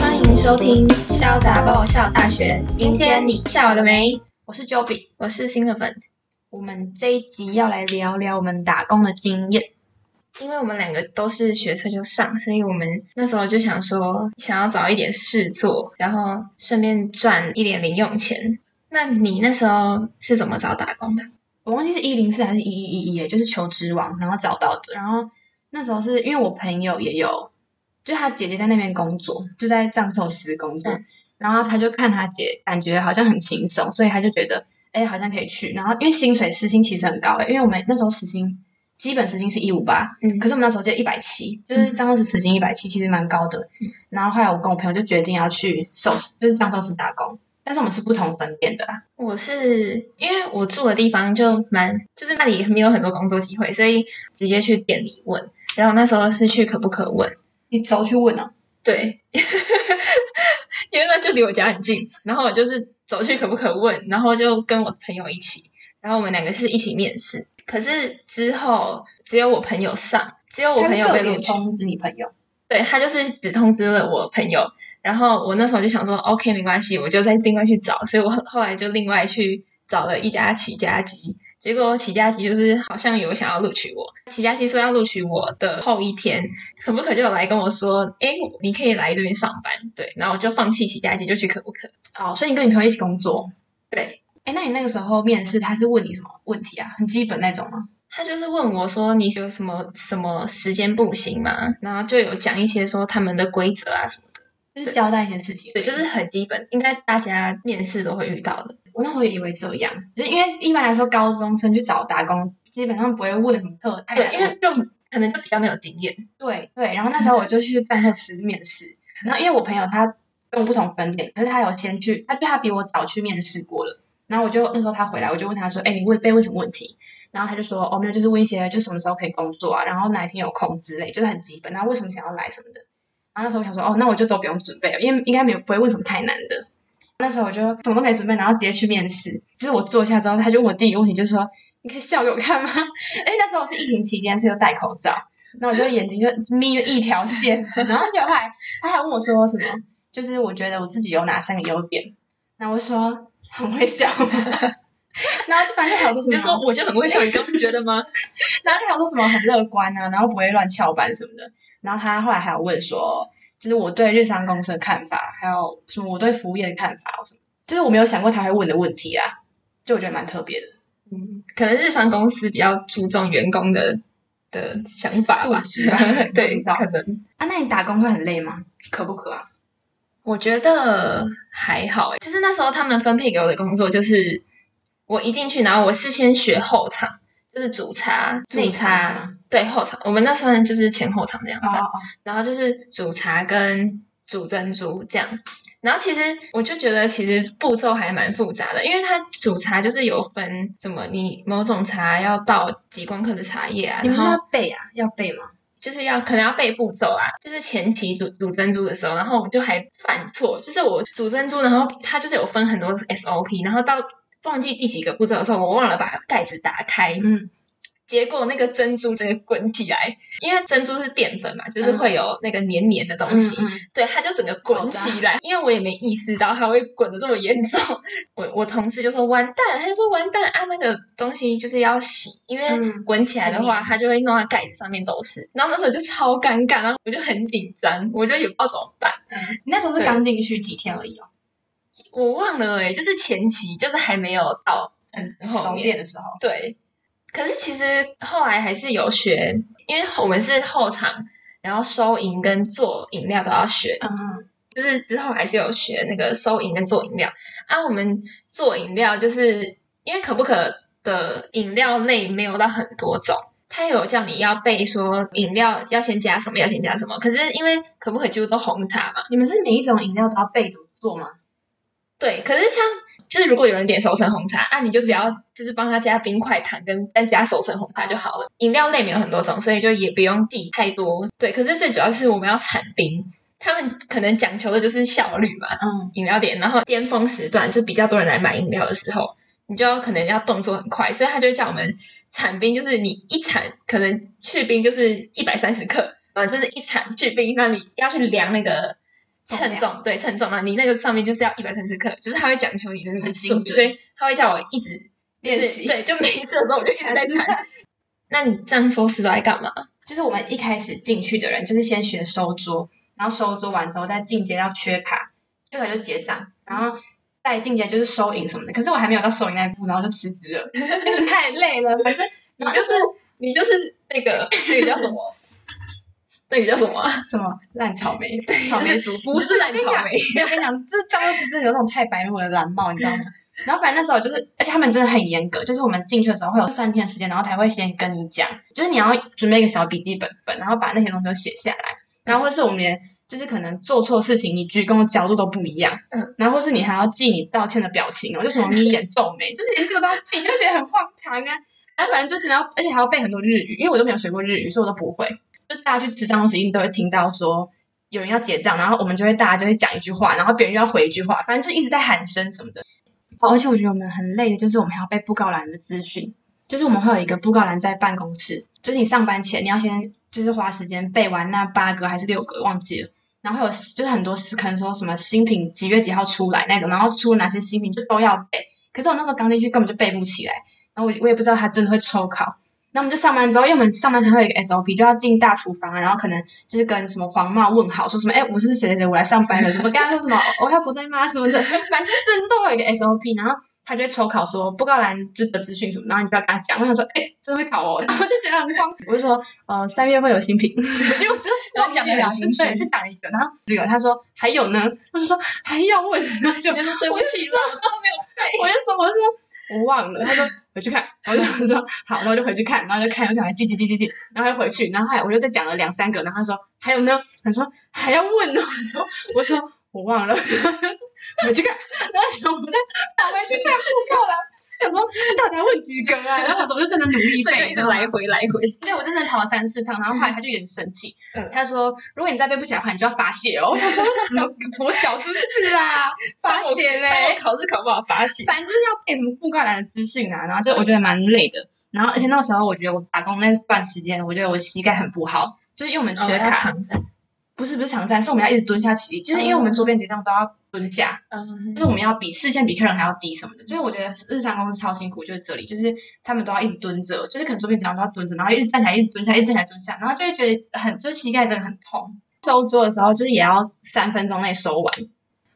欢迎收听《潇洒爆笑大学》，今天你笑了没？我是 Joby，我是 Cinlephant。我们这一集要来聊聊我们打工的经验。因为我们两个都是学测就上，所以我们那时候就想说，想要找一点事做，然后顺便赚一点零用钱。那你那时候是怎么找打工的？我忘记是一零四还是一一一一，就是求职网，然后找到的。然后那时候是因为我朋友也有，就他姐姐在那边工作，就在藏寿司工作，嗯、然后他就看他姐，感觉好像很轻松，所以他就觉得，哎，好像可以去。然后因为薪水时薪其实很高，因为我们那时候时薪。基本时薪是一五八，嗯，可是我们那时候就一百七，就是藏寿司时薪一百七，其实蛮高的。嗯、然后后来我跟我朋友就决定要去寿司，就是藏寿司打工，但是我们是不同分店的啦。我是因为我住的地方就蛮，就是那里没有很多工作机会，所以直接去店里问。然后那时候是去可不可问，你走去问啊？对，因为那就离我家很近。然后我就是走去可不可问，然后就跟我的朋友一起，然后我们两个是一起面试。可是之后只有我朋友上，只有我朋友被录取。通知你朋友？对，他就是只通知了我朋友。然后我那时候就想说，OK，没关系，我就再另外去找。所以我后来就另外去找了一家起家鸡。结果起家鸡就是好像有想要录取我。起家鸡说要录取我的后一天，可不可就有来跟我说，哎，你可以来这边上班。对，然后我就放弃起家鸡，就去可不可。哦，所以你跟你朋友一起工作？对。哎，那你那个时候面试，他是问你什么问题啊？很基本那种吗？他就是问我说，你有什么什么时间不行吗？然后就有讲一些说他们的规则啊什么的，就是交代一些事情。对，就是很基本，应该大家面试都会遇到的。我那时候也以为这样，就是因为一般来说高中生去找打工，基本上不会问什么特，对，因为就可能就比较没有经验。对对，然后那时候我就去在那时面试，然后因为我朋友他跟我不同分店，可是他有先去，他对他比我早去面试过了。然后我就那时候他回来，我就问他说：“哎，你问被问什么问题？”然后他就说：“哦，没有，就是问一些就什么时候可以工作啊，然后哪一天有空之类，就是很基本。那为什么想要来什么的？”然后那时候我想说：“哦，那我就都不用准备了，因为应该没有不会问什么太难的。”那时候我就什么都没准备，然后直接去面试。就是我坐下之后，他就问我第一个问题，就是说：“你可以笑给我看吗？” 哎，那时候是疫情期间，是有戴口罩，然后我就眼睛就眯了一条线。然后就后来他还问我说什么，就是我觉得我自己有哪三个优点？那我说。很会笑，然后就反正还有说什么，就说我就很会笑，你都不觉得吗？然后他还说什么很乐观啊，然后不会乱翘班什么的。然后他后来还有问说，就是我对日商公司的看法，还有什么我对服务业的看法，什么，就是我没有想过他会问的问题啊，就我觉得蛮特别的。嗯，可能日商公司比较注重员工的的想法吧？对，可能啊。那你打工会很累吗？渴不渴啊？我觉得还好诶，就是那时候他们分配给我的工作，就是我一进去，然后我是先学后场，就是煮茶、煮茶，对，后场。我们那时候就是前后场这样算，oh, oh. 然后就是煮茶跟煮珍珠这样。然后其实我就觉得，其实步骤还蛮复杂的，因为它煮茶就是有分什么，你某种茶要倒几公克的茶叶啊，你们要背啊，要背吗？就是要可能要背步骤啊，就是前期煮煮珍珠的时候，然后我就还犯错，就是我煮珍珠，然后它就是有分很多 SOP，然后到忘记第几个步骤的时候，我忘了把盖子打开，嗯。结果那个珍珠整个滚起来，因为珍珠是淀粉嘛，就是会有那个黏黏的东西，嗯嗯、对，它就整个滚起来。因为我也没意识到它会滚的这么严重，我我同事就说完蛋，他就说完蛋啊，那个东西就是要洗，因为滚起来的话，它就会弄到盖子上面都是。然后那时候就超尴尬，然后我就很紧张，我就也不知道怎么办。嗯、你那时候是刚进去几天而已哦，我忘了诶，就是前期，就是还没有到很熟练的时候，对。可是其实后来还是有学，因为我们是后场，然后收银跟做饮料都要学。嗯，就是之后还是有学那个收银跟做饮料。啊，我们做饮料就是因为可不可的饮料类没有到很多种，他有叫你要背说饮料要先加什么，要先加什么。可是因为可不可几乎都红茶嘛，你们是每一种饮料都要背怎么做吗？对，可是像。就是如果有人点熟成红茶，啊，你就只要就是帮他加冰块糖跟再加熟成红茶就好了。饮料类没有很多种，所以就也不用记太多。对，可是最主要是我们要产冰，他们可能讲求的就是效率嘛。嗯，饮料店，然后巅峰时段就比较多人来买饮料的时候，你就可能要动作很快，所以他就会叫我们铲冰就是你一铲可能去冰就是一百三十克，然后就是一铲去冰，那你要去量那个称重，对，称重，那你那个上面就是要一百三十克，就是他会讲求你的那个精准，所以他会叫我一直练习，对，就每一次的时候我就一直在铲。那你这样说是来干嘛？就是我们一开始进去的人，就是先学收桌，然后收桌完之后再进阶到缺卡，缺卡就结账，然后再进阶就是收银什么的。可是我还没有到收银那一步，然后就辞职了，因为太累了。反正你就是你就是那个那个叫什么？那个叫什么、啊？什么烂草莓？草莓族不是烂草莓。我跟你讲，这张是真的有那种太白目的蓝帽，你知道吗？然后反正那时候就是，而且他们真的很严格，就是我们进去的时候会有三天的时间，然后才会先跟你讲，就是你要准备一个小笔记本本，然后把那些东西都写下来，然后或是我们连就是可能做错事情，你鞠躬的角度都不一样，嗯，然后或是你还要记你道歉的表情哦，就什么眯眼皱眉，就是连这个都要记，就觉得很荒唐啊。然后反正就只能要，而且还要背很多日语，因为我都没有学过日语，所以我都不会。就大家去吃东西一定都会听到说有人要结账，然后我们就会大家就会讲一句话，然后别人就要回一句话，反正就一直在喊声什么的。而且我觉得我们很累的，就是我们还要背布告栏的资讯，就是我们会有一个布告栏在办公室，就是你上班前你要先就是花时间背完那八个还是六个忘记了，然后会有就是很多事，可能说什么新品几月几号出来那种，然后出了哪些新品就都要背。可是我那时候刚进去根本就背不起来，然后我我也不知道他真的会抽考。那我们就上班之后，因为我们上班前会有一个 SOP，就要进大厨房啊，然后可能就是跟什么黄帽问好，说什么哎，我是谁谁谁，我来上班了，什么刚刚说什么，我他不在吗？什么的，反正真是都会有一个 SOP，然后他就会抽考说布告栏这个资讯什么，然后你不要跟他讲。我想说，哎，真的会考哦，然后就觉得很慌。我就说，呃，三月会有新品，结果真的忘记了，就讲了一个，然后这个他说还有呢，我就说还要问，就就说对不起了，我都没有背，我就说，我就说。我忘了，他说 回去看，然后就说好，然后就回去看，然后就看，我想来记记记记记，然后又回去，然后后来我就再讲了两三个，然后他说还有呢，他说还要问呢，然后我说我忘了，他说回去看，然后我们再跑回去看布告栏，他说到底要问几个啊？然后我就真的努力背，来回来回，对我真的跑了三四趟，然后后来他就有点生气，他说如果你再背不起来的话，你就要罚写哦。我说什么？我小是不是啦？罚写嘞，考试考不好罚写，反正就是要背什么布告栏的资讯啊，然后就我觉得蛮累的，然后而且那个时候我觉得我打工那段时间，我觉得我膝盖很不好，就是因为我们缺卡。不是不是常站，是我们要一直蹲下起立，就是因为我们桌边结账都要蹲下，嗯，就是我们要比视线比客人还要低什么的，就是我觉得日商公司超辛苦，就是这里，就是他们都要一直蹲着，就是可能桌边结账都要蹲着，然后一直站起来，一直蹲下，一直站起来蹲下，然后就会觉得很，就是膝盖真的很痛。收桌的时候就是也要三分钟内收完，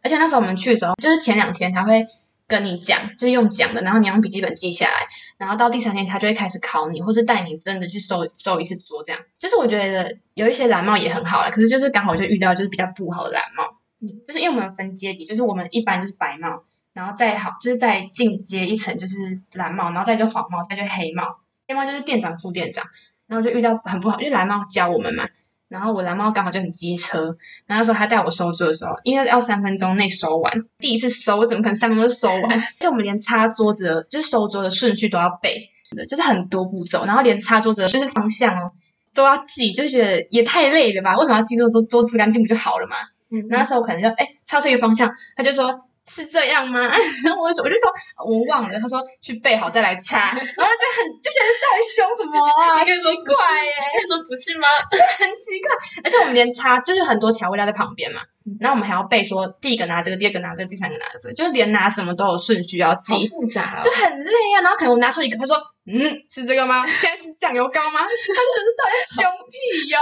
而且那时候我们去的时候，就是前两天他会。跟你讲，就是用讲的，然后你用笔记本记下来，然后到第三天他就会开始考你，或是带你真的去收收一次桌，这样。就是我觉得有一些蓝帽也很好啦，可是就是刚好就遇到就是比较不好的蓝帽，嗯，就是因为我们分阶级，就是我们一般就是白帽，然后再好就是再进阶一层就是蓝帽，然后再就黄帽，再就黑帽，黑帽就是店长副店长，然后就遇到很不好，因为蓝帽教我们嘛。然后我蓝猫刚好就很机车，然后那时候他带我收桌的时候，因为要三分钟内收完，第一次收，我怎么可能三分钟就收完？就我们连擦桌子的，就是收桌的顺序都要背，就是很多步骤，然后连擦桌子的就是方向哦都要记，就觉得也太累了吧？为什么要记住桌桌子干净不就好了嘛？嗯，那时候我可能就哎擦出一个方向，他就说。是这样吗？然后我就我就说我忘了，他说去背好再来擦，然后就很就觉得到底凶什么啊？奇怪耶，你可以说不是吗？就很奇怪，而且我们连擦就是很多调味料在旁边嘛，然后我们还要背说第一个拿这个，第二个拿这个，第三个拿这个，就是连拿什么都有顺序要记，好复杂哦，就很累啊。然后可能我拿出一个，他说嗯是这个吗？现在是酱油膏吗？他就觉得到底凶屁哟，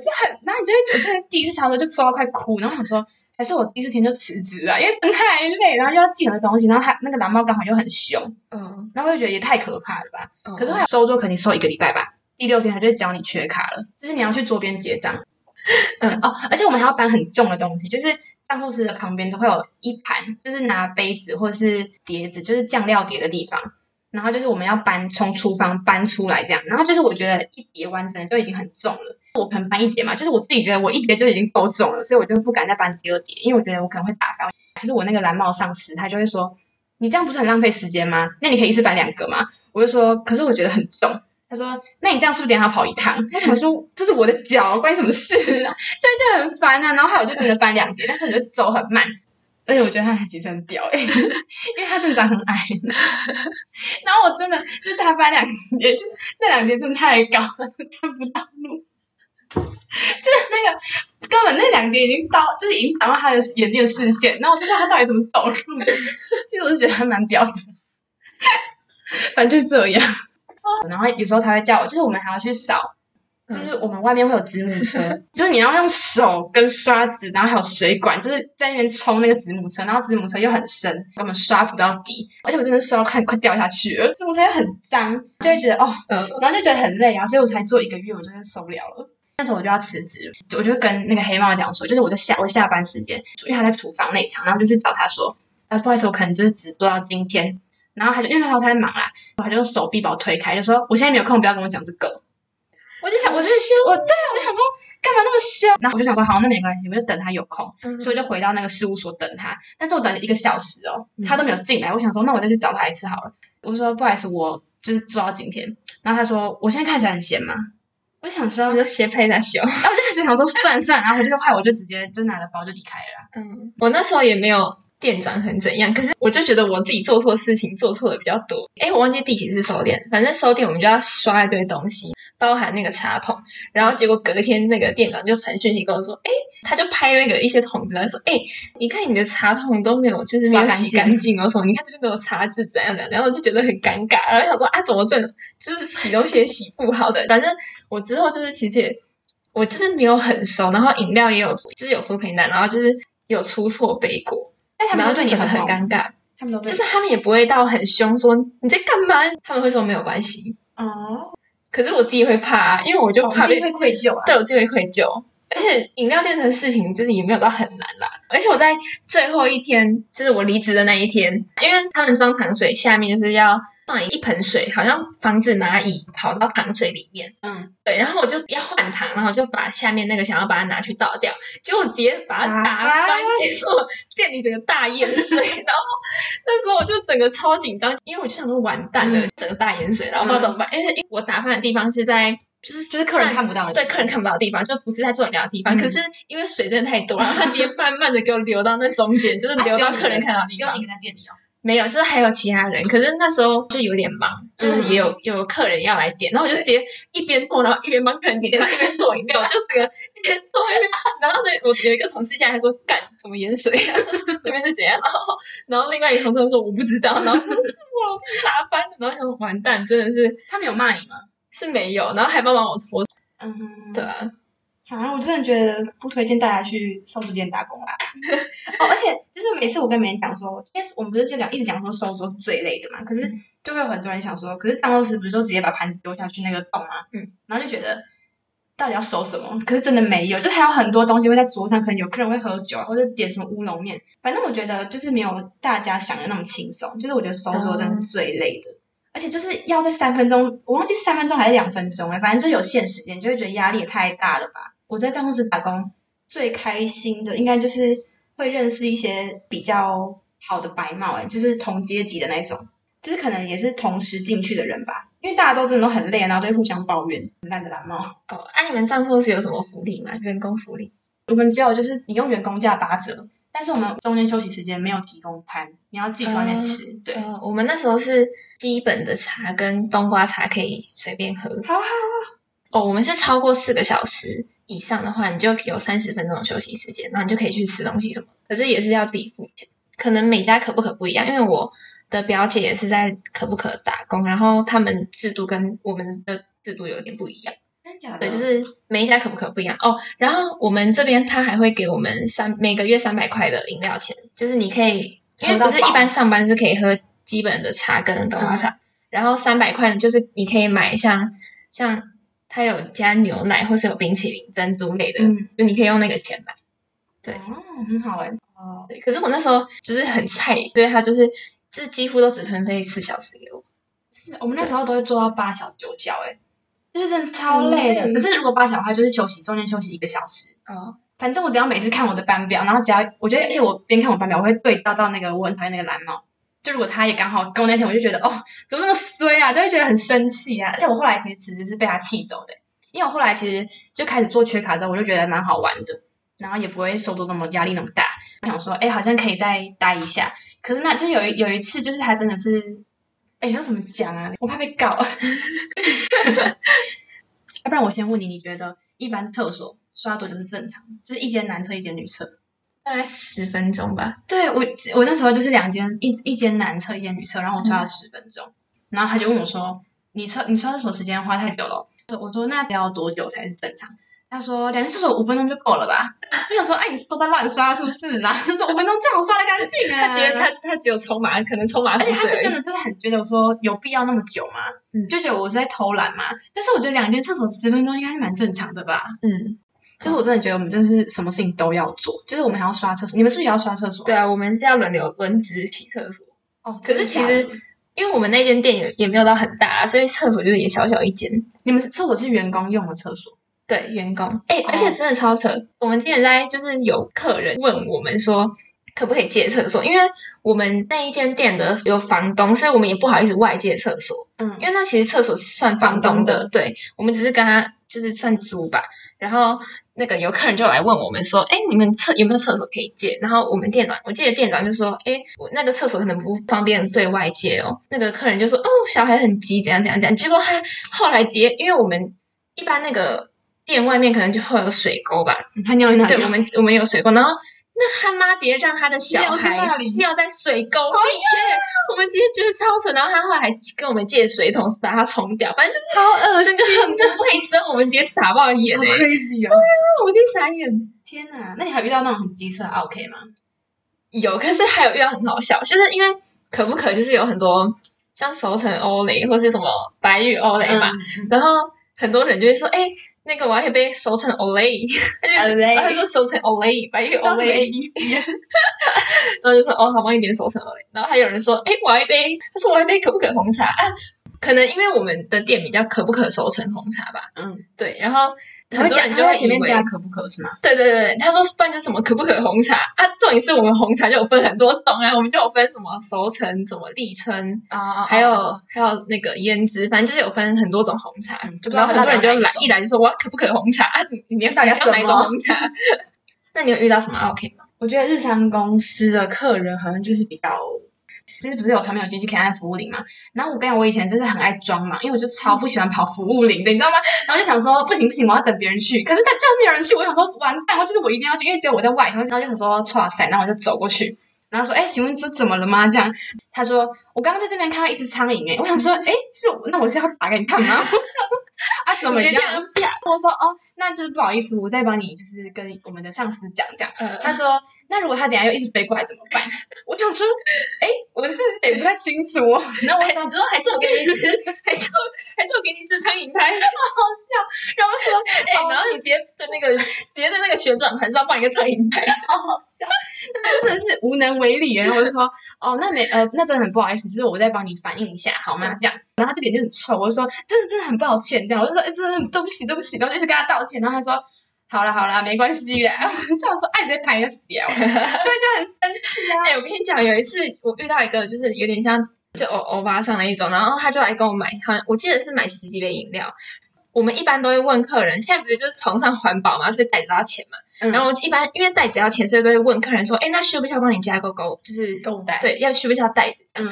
就很，然后你就会我真的第一次擦的时候就吃到快哭，然后想说。还是我第四天就辞职了，因为真的太累，然后又要寄很多东西，然后他那个蓝猫刚好又很凶，嗯，然后我就觉得也太可怕了吧。嗯、可是他收桌肯定收一个礼拜吧，第六天他就会教你缺卡了，就是你要去桌边结账，嗯哦，而且我们还要搬很重的东西，就是账簿室的旁边都会有一盘，就是拿杯子或者是碟子，就是酱料碟的地方，然后就是我们要搬从厨房搬出来这样，然后就是我觉得一叠完整的就已经很重了。我可能搬一叠嘛，就是我自己觉得我一叠就已经够重了，所以我就不敢再搬第二叠，因为我觉得我可能会打翻。就是我那个蓝帽上司，他就会说：“你这样不是很浪费时间吗？那你可以一次搬两个吗？”我就说：“可是我觉得很重。”他说：“那你这样是不是得要跑一趟？”我说：“这是我的脚，关你什么事啊？”就就很烦啊。然后我就真的搬两叠，但是我就走很慢。而且我觉得他还其实很屌，因为他真的长很矮。然后我真的就是他搬两叠，就那两叠真的太高了，看不到路。就是那个根本那两点已经到，就是已经挡到他的眼睛的视线。然后我不知道他到底怎么走路。其实我是觉得还蛮屌的。反正就是这样。然后有时候他会叫我，就是我们还要去扫。就是我们外面会有子母车，就是你要用手跟刷子，然后还有水管，就是在那边冲那个子母车，然后子母车又很深，根本刷不到底，而且我真的刷到快快掉下去了。子母车又很脏，就会觉得哦，嗯，然后就觉得很累啊，所以我才做一个月，我真的受不了了。那时候我就要辞职，我就跟那个黑猫讲说，就是我就下我下班时间，因为他在厨房内场，然后就去找他说，啊，不好意思，我可能就是只做到今天，然后他就因为那时候他在忙啦，他就用手臂把我推开，就说我现在没有空，不要跟我讲这个。我就想，我就我对啊，我就想说，干嘛那么凶？然后我就想说，好，那没关系，我就等他有空，嗯、所以我就回到那个事务所等他。但是我等了一个小时哦，他都没有进来。我想说，那我再去找他一次好了。我说，不好意思，我就是做到今天。然后他说，我现在看起来很闲吗？我想说，我就斜配在修。然后我就想说，算算。然后我就快，我就直接就拿着包就离开了。嗯，我那时候也没有。店长很怎样？可是我就觉得我自己做错事情，做错的比较多。哎，我忘记第几次收店，反正收店我们就要刷一堆东西，包含那个茶桶。然后结果隔天那个店长就传讯息跟我说，哎，他就拍那个一些桶子，他说，哎，你看你的茶桶都没有，就是没有洗干净哦什么？你看这边都有茶渍，怎样怎样？然后我就觉得很尴尬，然后想说，啊，怎么这就是洗东西也洗不好的？反正我之后就是其实也我就是没有很熟，然后饮料也有就是有负评单，然后就是有出错背过。然后就觉得很尴尬，他们都就是他们也不会到很凶，说你在干嘛？他们会说没有关系哦。可是我自己会怕啊，因为我就怕自己、会愧疚啊。对，我自己会愧疚。而且饮料店的事情就是也没有到很难啦。而且我在最后一天，就是我离职的那一天，因为他们装糖水下面就是要。放一盆水，好像防止蚂蚁跑到糖水里面。嗯，对，然后我就要换糖，然后就把下面那个想要把它拿去倒掉，结果直接把它打翻，结果店里整个大淹水。然后那时候我就整个超紧张，因为我就想说完蛋了，嗯、整个大淹水，然后不知道怎么办。嗯、因为因为我打翻的地方是在就是就是客人看不到的，对，客人看不到的地方，就不是在做饮料的地方。嗯、可是因为水真的太多了，然后它直接慢慢的给我流到那中间，就是流到客人看到的地方。啊、就你在店里哦。没有，就是还有其他人，可是那时候就有点忙，就是也有、嗯、有客人要来点，然后我就直接一边做，然后一边帮客人点，然后一边做饮料，就这个一边做一边，然后呢，我有一个同事进来还说干什么盐水啊，这边是怎样？然 后然后另外一个同事就说我不知道，然后是我老是打翻的，然后想说完蛋，真的是他没有骂你吗？是没有，然后还帮忙我拖，嗯，对啊。啊，我真的觉得不推荐大家去寿司店打工啦。哦，而且就是每次我跟别人讲说，因为我们不是就讲一直讲说收桌是最累的嘛，可是就会有很多人想说，可是藏寿司不是就直接把盘子丢下去那个洞吗？嗯，然后就觉得到底要收什么？可是真的没有，就是还有很多东西会在桌上，可能有客人会喝酒，或者点什么乌龙面，反正我觉得就是没有大家想的那么轻松。就是我觉得收桌真的是最累的，嗯、而且就是要在三分钟，我忘记是三分钟还是两分钟哎，反正就有限时间，就会觉得压力也太大了吧。我在藏寿司打工最开心的，应该就是会认识一些比较好的白帽，哎，就是同阶级的那种，就是可能也是同时进去的人吧。因为大家都真的都很累，然后都会互相抱怨，很烂的蓝帽。哦，哎、啊，你们藏寿司有什么福利吗？员工福利？我们只有就是你用员工价八折，但是我们中间休息时间没有提供餐，你要自己去外面吃。嗯、对、嗯，我们那时候是基本的茶跟冬瓜茶可以随便喝。好好好。哦，我们是超过四个小时。以上的话，你就有三十分钟的休息时间，然后你就可以去吃东西什么。可是也是要自己付钱，可能每家可不可不一样。因为我的表姐也是在可不可打工，然后他们制度跟我们的制度有点不一样。真假的？对，就是每一家可不可不一样哦。然后我们这边他还会给我们三每个月三百块的饮料钱，就是你可以，因为不是一般上班是可以喝基本的茶跟冬瓜茶，嗯、然后三百块就是你可以买像像。它有加牛奶，或是有冰淇淋、珍珠类的，嗯、就你可以用那个钱买。对，哦，很好玩哦。对，可是我那时候就是很菜，所以他就是就是几乎都只分配四小时给我。是我们那时候都会做到八小九角，哎，就是真的超累的。嗯、可是如果八小的话，就是休息中间休息一个小时。哦，反正我只要每次看我的班表，然后只要我觉得，而且我边看我班表，我会对照到那个我很讨厌那个蓝帽。就如果他也刚好跟我那天，我就觉得哦，怎么那么衰啊，就会觉得很生气啊。而且我后来其实其实是被他气走的，因为我后来其实就开始做缺卡之后，我就觉得蛮好玩的。然后也不会受到那么压力那么大。我想说，哎，好像可以再待一下。可是那就有一有一次，就是他真的是，哎，要怎么讲啊？我怕被告。要不然我先问你，你觉得一般厕所刷多久是正常？就是一间男厕，一间女厕，大概十分钟吧。对，我，我那时候就是两间，一一间男厕，一间女厕，然后我刷了十分钟。嗯、然后他就问我说：“你厕你刷厕所时间花太久了。”我说：“那要多久才是正常？”他说：“两间厕所五分钟就够了吧？” 我想说：“哎，你是都在乱刷是不是啦？” 他说：“五分钟正好刷的干净啊。”他觉得他他只有冲马，可能冲马桶。而且他是真的就是很觉得我说有必要那么久吗？嗯，就觉得我是在偷懒嘛。但是我觉得两间厕所十分钟应该是蛮正常的吧？嗯，就是我真的觉得我们真的是什么事情都要做，就是我们还要刷厕所。你们是不是也要刷厕所？对啊，我们是要轮流轮值洗厕所。哦，可是其实因为我们那间店也也没有到很大，所以厕所就是也小小一间。你们是厕所是员工用的厕所？对，员工，哎、欸，而且真的超扯。Oh. 我们店在就是有客人问我们说，可不可以借厕所？因为我们那一间店的有房东，所以我们也不好意思外借厕所。嗯，因为那其实厕所是算房东的，房东的对，我们只是跟他就是算租吧。然后那个有客人就来问我们说，哎，你们厕有没有厕所可以借？然后我们店长，我记得店长就说，哎，我那个厕所可能不方便对外借哦。那个客人就说，哦，小孩很急，怎样怎样怎样。结果他后来直接，因为我们一般那个。店外面可能就会有水沟吧，他尿在那里？对，我们我们有水沟，然后那他妈直接让他的小孩尿在水沟里，我们直接觉得超蠢。然后他后来跟我们借水桶把它冲掉，反正就是好恶心，那个很不卫生，我们直接傻爆眼好，crazy 哦！对啊，我直接傻眼。天哪，那你还遇到那种很机车 OK 吗？有，可是还有遇到很好笑，就是因为可不可就是有很多像熟成欧蕾或是什么白玉欧蕾嘛，然后很多人就会说，哎。那个我要一杯熟成 Olay，他就他说熟成 Olay，把一个 Olay A B C，然后就说哦，好，帮你点熟成 Olay。然后还有人说，哎，我要一杯，他说我要一杯可不可红茶啊？可能因为我们的店比较可不可熟成红茶吧。嗯，对，然后。很多人就会前面加可不可是吗？对对对，他说不然就什么可不可红茶啊？重点是我们红茶就有分很多种啊，我们就有分什么熟成、什么立春啊，还有还有那个胭脂，反正就是有分很多种红茶。然后很多人就来一来就说哇可不可红茶啊？你你要到底要哪一种红茶？那你有遇到什么 OK 吗？我觉得日商公司的客人好像就是比较。就是不是有旁边有机器可以按服务铃嘛？然后我跟你讲，我以前就是很爱装嘛，因为我就超不喜欢跑服务铃的，你知道吗？然后就想说不行不行，我要等别人去。可是他就是没有人去，我想说完蛋，我就是我一定要去，因为只有我在外头。然后就想说哇塞，然后我就走过去，然后说哎，请问这怎么了吗？这样他说我刚刚在这边看到一只苍蝇哎，我想说哎，是那我是要打给你看吗？我想说啊怎么样？我说哦，那就是不好意思，我再帮你就是跟我们的上司讲这样。嗯、他说。那如果他等下又一直飞过来怎么办？我想说，哎，我是也不太清楚。那我想知道，还是我给你吃，还是我还是我给你吃苍蝇拍，好好笑。然后说，哎，然后你直接在那个直接在那个旋转盘上放一个苍蝇拍，好好笑。那真的是无能为力。然后我就说，哦，那没呃，那真的很不好意思，就是我再帮你反映一下，好吗？这样。然后他这脸就很臭，我就说，真的真的很抱歉。这样，我就说，哎，真的对不起对不起。然后就一直跟他道歉。然后他说。好了好了，没关系的。像说爱直接拍死掉，对，就很生气啊。哎、欸，我跟你讲，有一次我遇到一个，就是有点像就欧欧巴桑的一种，然后他就来跟我买，好像我记得是买十几杯饮料。我们一般都会问客人，现在不是就是崇尚环保嘛，所以袋子都要钱嘛。嗯、然后一般因为袋子要钱，所以都会问客人说：“哎，那需不需要帮你加购购，就是购物袋？对，要需不需要袋子？”嗯，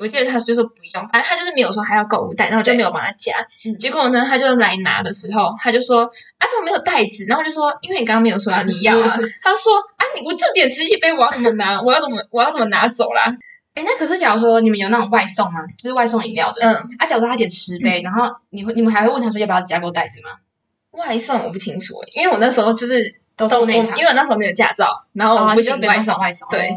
我记得他就说不用，反正他就是没有说还要购物袋，然后就没有帮他加。对结果呢，他就来拿的时候，他就说：“啊，怎么没有袋子？”然后就说：“因为你刚刚没有说要你要啊。”他说：“啊，你我这点十几杯，我要怎么拿？我要怎么我要怎么拿走啦？”哎，那可是假如说你们有那种外送吗？就是外送饮料的。嗯，啊，假如说他点十杯，嗯、然后你会你们还会问他说要不要加购袋子吗？外送我不清楚，因为我那时候就是都都内场，因为我那时候没有驾照，然后我不行外送。外送对，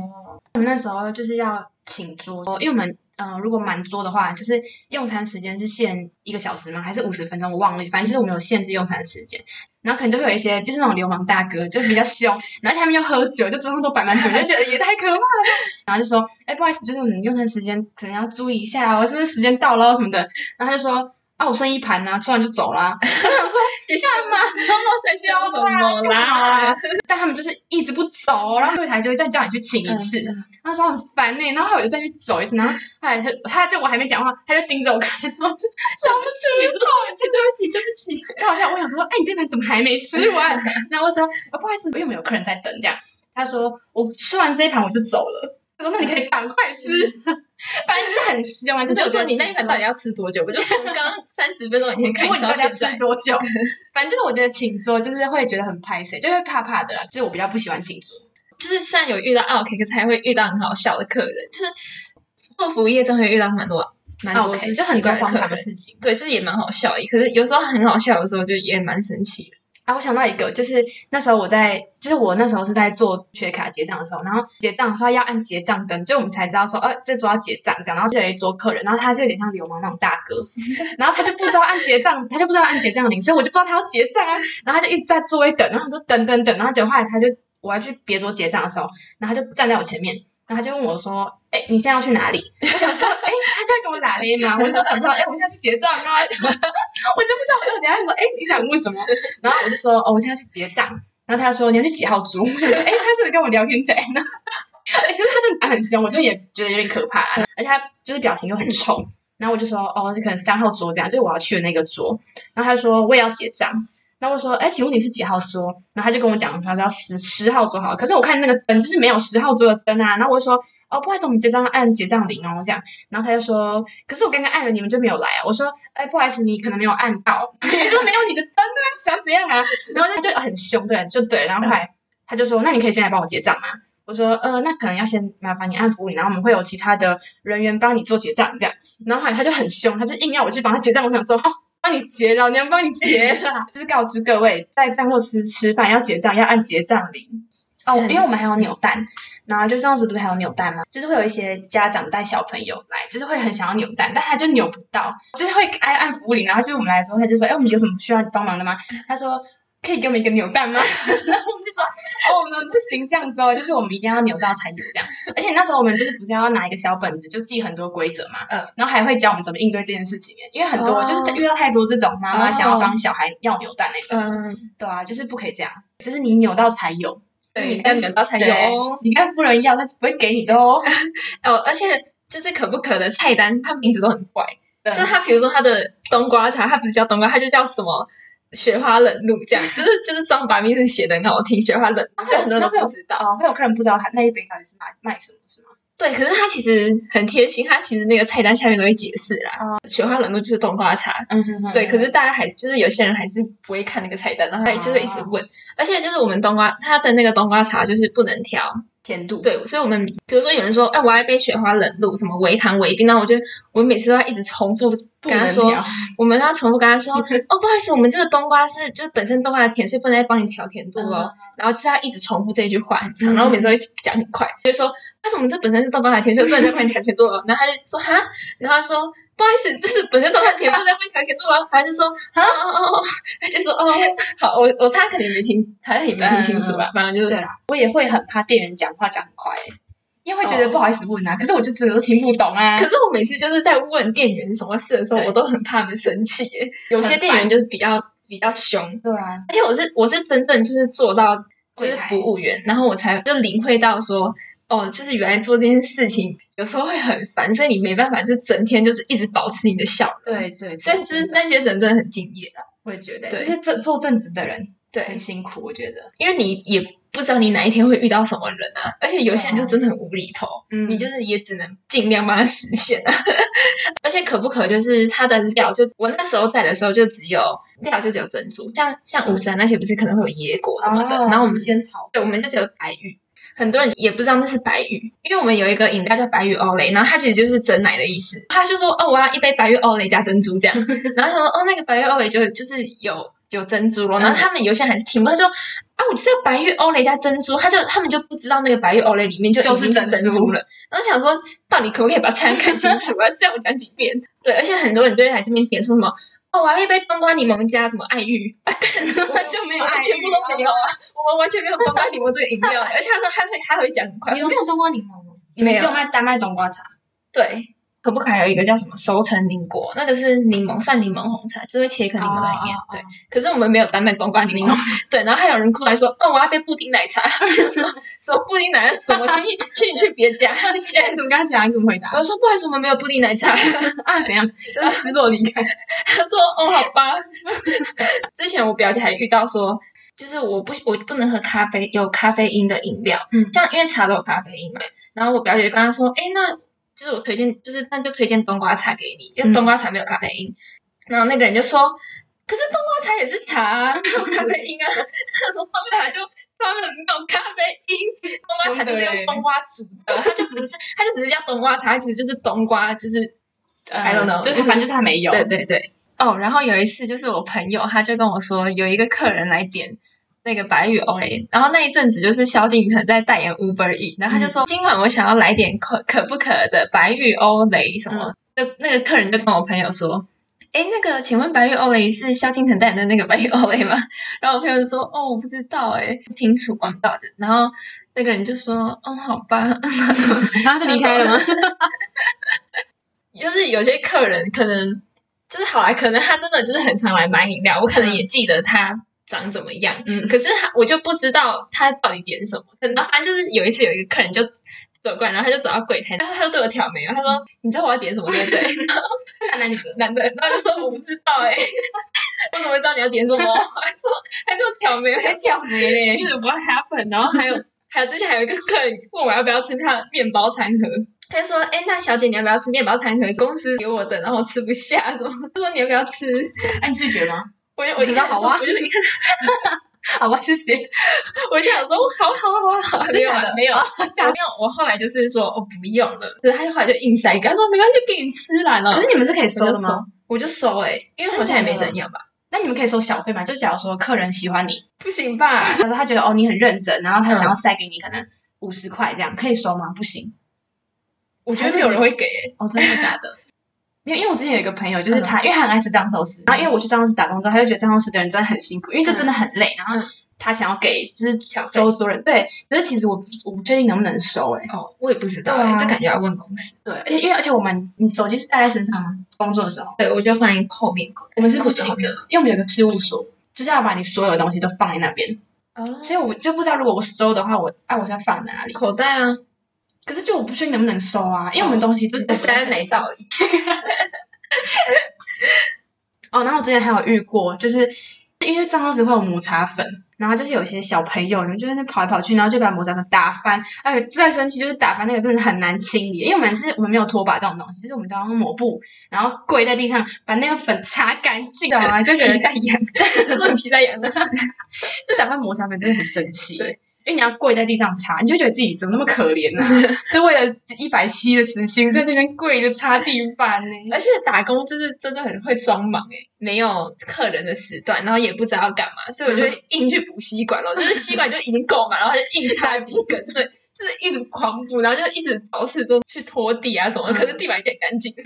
我们那时候就是要请桌，因为我们嗯、如果满桌的话，就是用餐时间是限一个小时吗？还是五十分钟？我忘了，反正就是我们有限制用餐时间。然后可能就会有一些就是那种流氓大哥，就比较凶，然后下面又喝酒，就桌上都摆满酒，就觉得也太可怕了。然后就说，哎，不好意思，就是我们用餐时间可能要注意一下，哦是不是时间到了什么的？然后他就说。啊，我剩一盘呐，吃完就走啦。我想说，干嘛？然后谁凶啊，干嘛啦？但他们就是一直不走，然后柜台就会再叫你去请一次，那时候很烦呢。然后我就再去走一次，然后后来他他就我还没讲话，他就盯着我看，然后就说不出，对不起，对不起，对不起，就好像我想说，哎，你这盘怎么还没吃完？然后我说，不好意思，又没有客人在等，这样。他说我吃完这一盘我就走了。他说那你可以赶快吃，反正就是很凶啊。就是说你那一盘到底要吃多久？我就从刚刚三十分钟以前开始到现在吃多久？反正就是我觉得请桌就是会觉得很拍谁，就会怕怕的啦。就是我比较不喜欢请桌，就是虽然有遇到 OK，可是还会遇到很好笑的客人。就是做服务业真会遇到蛮多蛮多就是奇怪的客人的事情，对，就是也蛮好笑的。可是有时候很好笑，有时候就也蛮生气的。啊，我想到一个，就是那时候我在，就是我那时候是在做缺卡结账的时候，然后结账的时候要按结账灯，就我们才知道说，呃，这桌要结账这样，然后就有一桌客人，然后他是有点像流氓那种大哥，然后他就不知道按结账，他就不知道按结账铃，所以我就不知道他要结账啊，然后他就一直在座位等，然后就等等等，然后结果后来他就我要去别桌结账的时候，然后他就站在我前面。然后他就问我说：“哎，你现在要去哪里？” 我想说：“哎，他现在跟我打雷吗？”我就想说：“哎，我现在去结账啊！” 我就不知道我到底要说：“哎，你想问什么？”然后我就说：“哦，我现在去结账。”然后他说：“你要去几号桌？” 我就说：“哎，他真的跟我聊天起来呢。”可是他真的很凶，我就也觉得有点可怕，而且他就是表情又很丑。然后我就说：“哦，这可能三号桌这样，就是我要去的那个桌。”然后他说：“我也要结账。”然后我说：“哎，请问你是几号桌？”然后他就跟我讲，他说十十号桌好。可是我看那个灯就是没有十号桌的灯啊。然后我就说：“哦，不好意思，我们结账按结账铃哦。”这样。然后他就说：“可是我刚刚按了，你们就没有来啊。”我说：“哎，不好意思，你可能没有按到，你说没有你的灯啊，想怎样啊？”然后他就很凶，对，就对。然后后来他就说：“那你可以先来帮我结账吗？”我说：“呃，那可能要先麻烦你按服务，然后我们会有其他的人员帮你做结账，这样。”然后后来他就很凶，他就硬要我去帮他结账。我想说：“哦。”帮你结老娘帮你结了。就是告知各位，在饭后吃吃饭要结账，要按结账铃哦。因为我们还有扭蛋，然后就上次不是还有扭蛋吗？就是会有一些家长带小朋友来，就是会很想要扭蛋，但他就扭不到，就是会按按服务铃，然后就我们来的时候，他就说：“哎，我们有什么需要帮忙的吗？”他说。可以给我们一个扭蛋吗？然后我们就说，哦，我们不行这样子哦，就是我们一定要扭到才有这样。而且那时候我们就是不是要拿一个小本子就记很多规则嘛，嗯，然后还会教我们怎么应对这件事情，因为很多就是遇到太多这种妈妈想要帮小孩要扭蛋那种，嗯，对啊，就是不可以这样，就是你扭到才有，对，你要扭到才有哦，你跟夫人要，他是不会给你的哦。哦，而且就是可不可的菜单，它名字都很怪，就它比如说它的冬瓜茶，它不是叫冬瓜，它就叫什么？雪花冷露这样，就是就是装白名字写的很好听。雪花冷露，所以很多人都不知道，会有客人不知道他那一杯到底是卖卖什么，是吗？对，可是他其实很贴心，他其实那个菜单下面都会解释啦。哦、雪花冷露就是冬瓜茶，嗯哼哼。对，可是大家还就是有些人还是不会看那个菜单，然后他就会一直问。哦、而且就是我们冬瓜，他的那个冬瓜茶就是不能调。甜度对，所以我们比如说有人说，哎，我要一杯雪花冷露，什么微糖微冰，那我就我每次都要一直重复跟他说，我们要重复跟他说，哦，不好意思，我们这个冬瓜是就是本身冬瓜的甜，所以不能再帮你调甜度哦。然后就是他一直重复这句话很长，然后我每次会讲很快，就说，但是我们这本身是冬瓜的甜，所以不能再帮你调甜度了。然后他就说，哈，然后他说。不好意思，这是本身都很甜，不能帮你调甜度吗？还是说，哦哦哦，他就说，哦，好，我我猜他肯定没听，他也没听清楚吧？反正就是，对啦，我也会很怕店员讲话讲很快，因为会觉得不好意思问啊。可是我就真的都听不懂啊。可是我每次就是在问店员什么事的时候，我都很怕他们生气。有些店员就是比较比较凶，对啊。而且我是我是真正就是做到就是服务员，然后我才就领会到说。哦，就是原来做这件事情有时候会很烦，所以你没办法，就整天就是一直保持你的笑容。对对，所以就是那些人真的很敬业啊，我也觉得，就是正做正职的人，对，很辛苦。我觉得，因为你也不知道你哪一天会遇到什么人啊，而且有些人就真的很无厘头，嗯，你就是也只能尽量帮他实现啊。而且可不可就是他的料，就我那时候在的时候就只有料，就只有珍珠，像像五山那些不是可能会有野果什么的，然后我们先炒，对，我们就只有白玉。很多人也不知道那是白玉，因为我们有一个饮料叫白玉欧蕾，然后它其实就是珍奶的意思。他就说哦，我要一杯白玉欧蕾加珍珠这样，然后他说哦，那个白玉欧蕾就就是有有珍珠咯。然后他们有些人还是听不懂，他说啊，我就是要白玉欧蕾加珍珠，他就他们就不知道那个白玉欧蕾里面就已经是珍珠了。然后想说，到底可不可以把餐看清楚啊？是要我讲几遍？对，而且很多人就会来这边点说什么。哦、我还一杯冬瓜柠檬加什么爱玉，啊、就没有爱，全部都没有啊！我们完全没有冬瓜柠檬这个饮料，而且他说还会还会讲很快，有没有冬瓜柠檬？没有，就卖单卖冬瓜茶。对，可不可还有一个叫什么熟成柠果，那个是柠檬算柠檬红茶，就是会切一颗柠檬在里面。对，可是我们没有单卖冬瓜柠檬。对，然后还有人过来说，哦，我要杯布丁奶茶，就说什么布丁奶茶什么，请你 去你去别家，谢谢。你怎么跟他讲？你怎么回答？我说不好意思，我们没有布丁奶茶。啊，怎样？就是失落离开。他说，哦，好吧。之前我表姐还遇到说。就是我不我不能喝咖啡有咖啡因的饮料，嗯，这样因为茶都有咖啡因嘛。然后我表姐就跟他说，哎，那就是我推荐，就是那就推荐冬瓜茶给你，就冬瓜茶没有咖啡因。嗯、然后那个人就说，可是冬瓜茶也是茶啊，没有咖啡因啊。他说冬瓜茶就他们没有咖啡因，冬瓜茶就是用冬瓜煮的，它就不是，它就只是叫冬瓜茶，其实就是冬瓜，就是、嗯、I don't know，就是反正就是它没有。对对对。哦，oh, 然后有一次就是我朋友他就跟我说，有一个客人来点那个白玉欧蕾，然后那一阵子就是萧敬腾在代言 Uber E，然后他就说、嗯、今晚我想要来点可可不可的白玉欧蕾什么，嗯、就那个客人就跟我朋友说，哎，那个请问白玉欧蕾是萧敬腾代言的那个白玉欧蕾吗？然后我朋友就说，哦，我不知道，哎，不清楚广告的。然后那个人就说，哦，好吧，然后就离开了吗？就是有些客人可能。就是好来，可能他真的就是很常来买饮料，我可能也记得他长怎么样，嗯，可是他我就不知道他到底点什么。可能反正就是有一次有一个客人就走过来，然后他就走到柜台，然后他就对我挑眉，他说：“你知道我要点什么对不对？” 然后男男女的男的，然后就说：“我不知道哎、欸，我怎么会知道你要点什么？”他说还对我挑眉，还挑眉嘞，是 what happened？然后还有还有之前还有一个客人问我要不要吃他的面包餐盒。他说：“哎，那小姐你要不要吃面包餐盒？公司给我的，然后吃不下，怎么？他说你要不要吃？哎，你拒绝吗？我我一看，好啊，我就一看，好吧，谢谢。我就想说，好好好好，没有了，没有，没有。我后来就是说，我不用了。可是他后来就硬塞，他说没关系，给你吃完了。可是你们是可以收的吗？我就收哎，因为好像也没怎样吧。那你们可以收小费嘛？就假如说客人喜欢你，不行吧？他说他觉得哦你很认真，然后他想要塞给你可能五十块这样，可以收吗？不行。”我觉得没有人会给、欸、哦，真的假的？因为因为我之前有一个朋友，就是他，因为他很爱吃藏寿司，然后因为我去藏寿司打工之后，他就觉得藏寿司的人真的很辛苦，因为就真的很累，然后他想要给就是收租人，对，可是其实我我不确定能不能收、欸，哎，哦，我也不知道、欸，哎，这感觉要问公司，对，而且因为而且我们你手机是带在身上吗？工作的时候，对，我就放在后面，我们是不行的，因为我们有个事务所，就是要把你所有的东西都放在那边，哦，所以我就不知道如果我收的话，我哎，我是要放哪里？口袋啊。可是就我不确定能不能收啊，因为我们东西都是塞内罩里。哦，然后我之前还有遇过，就是因为藏寿司会有抹茶粉，然后就是有些小朋友，你们就在那跑来跑去，然后就把抹茶粉打翻。哎，再生气就是打翻那个真的很难清理，因为我们是我们没有拖把这种东西，就是我们都要用抹布，然后跪在地上把那个粉擦干净，懂吗？就皮在痒，就是很皮在痒的事。就打翻抹茶粉真的很生气。对。因为你要跪在地上擦，你就觉得自己怎么那么可怜呢、啊？就为了一百七的时薪，在这边跪着擦地板呢。而且打工就是真的很会装忙诶，没有客人的时段，然后也不知道要干嘛，所以我就硬去补吸管了。就是吸管就已经够满，然后就硬 插几根，对，就是一直狂补，然后就一直找事做，去拖地啊什么的。可是地板也干净，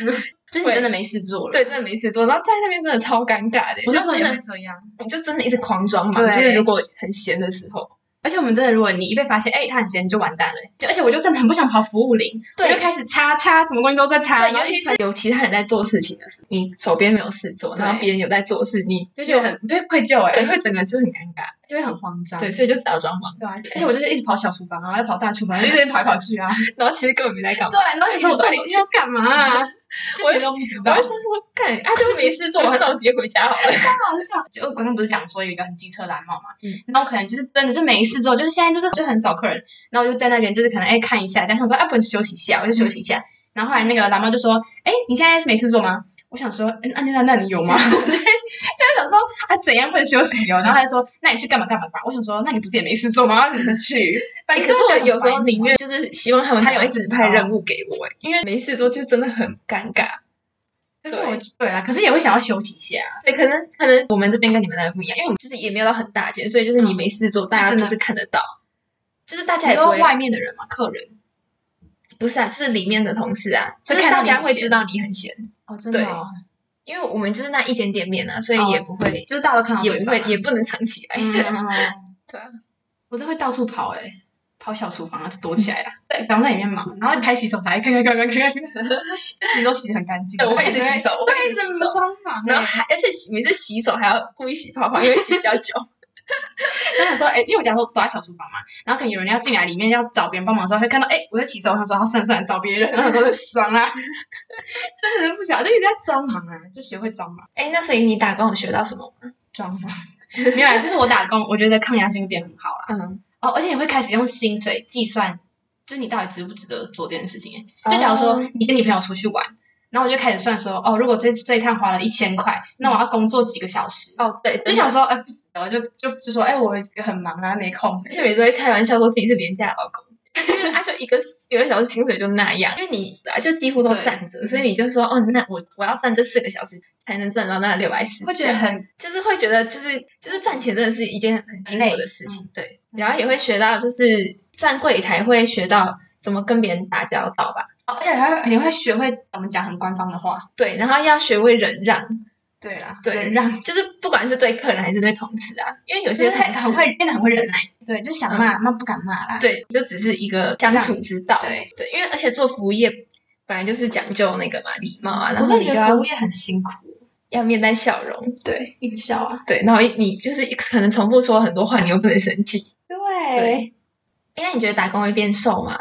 就是你真的没事做了。对，真的没事做，然后在那边真的超尴尬的，我就真的这样，你就真的一直狂装忙，就是如果很闲的时候。而且我们真的，如果你一被发现，哎，他很闲，你就完蛋了。就而且我就真的很不想跑服务铃，对，就开始擦擦，什么东西都在擦。尤其是有其他人在做事情的时候，你手边没有事做，然后别人有在做事，你就觉得很对愧疚，哎，对，会整个就很尴尬，就会很慌张。对，所以就只好装忙。对啊，而且我就是一直跑小厨房，然后要跑大厨房，一直跑来跑去啊，然后其实根本没在干嘛。对，然后你说我到底是要干嘛？这些都不知道。我就说说干，啊，就没事做，那我直接回家好了。超好笑。就刚刚不是讲说有一个很机车蓝帽嘛，嗯，然后可能就是真的就没事做，就是现在就是就很少客人，然后我就在那边就是可能哎看一下，这样想说啊不能休息一下，我就休息一下。然后后来那个蓝帽就说，哎，你现在没事做吗？我想说，嗯，安妮娜，那你有吗？就想说啊，怎样不能休息哦？然后他就说，那你去干嘛干嘛吧。我想说，那你不是也没事做吗？你去。可是我有时候宁愿就是希望他们他有指派任务给我，因为没事做就真的很尴尬。可是我对啦，可是也会想要休息一下。对，可能可能我们这边跟你们那边不一样，因为我们就是也没有到很大间，所以就是你没事做，大家就是看得到，就是大家也不会外面的人嘛，客人不是啊，就是里面的同事啊，就是大家会知道你很闲哦，真的。因为我们就是那一间店面啊，所以也不会，就是大家都看到，也不会，也不能藏起来。对啊，我就会到处跑诶，跑小厨房啊，就躲起来了。对，然后在里面忙，然后开洗手台，看看看看看看，就洗都洗得很干净。我也是洗手，我也是洗手。然后还而且每次洗手还要故意洗泡泡，因为洗比较久。然 后他说：“哎，因为我家都躲在小厨房嘛，然后可能有人要进来里面要找别人帮忙的时候，会看到哎，我在洗手。他说：好，算了算了，找别人。然后他说：爽啊，真的是不晓得，就一直在装忙啊，就学会装忙。哎，那所以你打工有学到什么吗？装忙。没有啊，就是我打工，我觉得抗压性会变很好啦。嗯。哦，而且你会开始用薪水计算，就是你到底值不值得做这件事情。就假如说你跟你朋友出去玩。”然后我就开始算说，哦，如果这这一趟花了一千块，那我要工作几个小时？哦，对，就想说，哎，不值得，就就就说，哎，我很忙啊，没空。而且每次会开玩笑说自己是廉价劳工，就是他就一个一个小时薪水就那样，因为你啊就几乎都站着，所以你就说，哦，那我我要站这四个小时才能赚到那六百四，会觉得很，就是会觉得就是就是赚钱真的是一件很辛苦的事情，对。然后也会学到，就是站柜台会学到怎么跟别人打交道吧。而且还你会学会怎么讲很官方的话，对，然后要学会忍让，对啦，对，忍让。就是不管是对客人还是对同事啊，因为有些很很会变得很会忍耐，对，就想骂那不敢骂啦，对，就只是一个相处之道，对。对，因为而且做服务业本来就是讲究那个嘛礼貌啊，然后你觉得服务业很辛苦，要面带笑容，对，一直笑啊，对，然后你就是可能重复说很多话，你又不能生气，对。那你觉得打工会变瘦吗？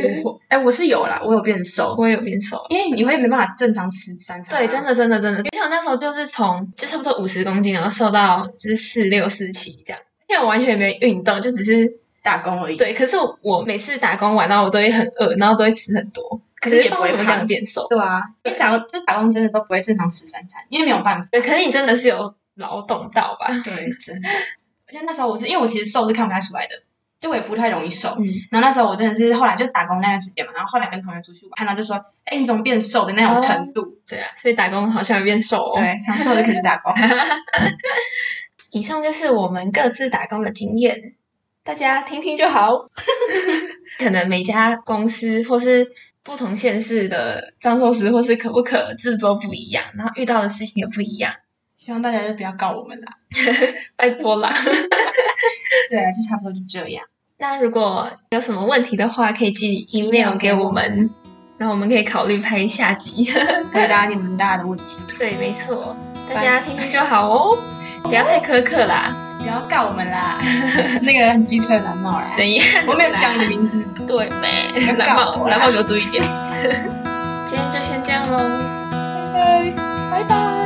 哎，我是有啦，我有变瘦，我也有变瘦，因为你会没办法正常吃三餐。对，真的，真的，真的。而且我那时候就是从就差不多五十公斤，然后瘦到就是四六四七这样。而且我完全没运动，就只是打工而已。对，可是我每次打工完，然后我都会很饿，然后都会吃很多，可是也不会怎么这样变瘦。对啊，因为打工就打工真的都不会正常吃三餐，因为没有办法。对，可是你真的是有劳动到吧？对，真的。而且那时候我是因为我其实瘦是看不太出来的。就我也不太容易瘦，嗯、然后那时候我真的是后来就打工那段时间嘛，然后后来跟同学出去玩，看到就说，哎，你怎么变瘦的那种程度？哦、对啊，所以打工好像有变瘦哦。对，想瘦就可以去打工。以上就是我们各自打工的经验，大家听听就好。可能每家公司或是不同县市的藏寿司或是可不可制作不一样，然后遇到的事情也不一样。希望大家就不要告我们啦，拜托啦。对啊，就差不多就这样。那如果有什么问题的话，可以寄 email 给我们，然后我们可以考虑拍下集，回答你们大家的问题。对，没错，大家听听就好哦，不要太苛刻啦，不要告我们啦。那个很机车蓝帽啦，怎样？我没有讲你的名字，对没？蓝帽，蓝帽给我注意点。今天就先这样喽，拜拜，拜拜。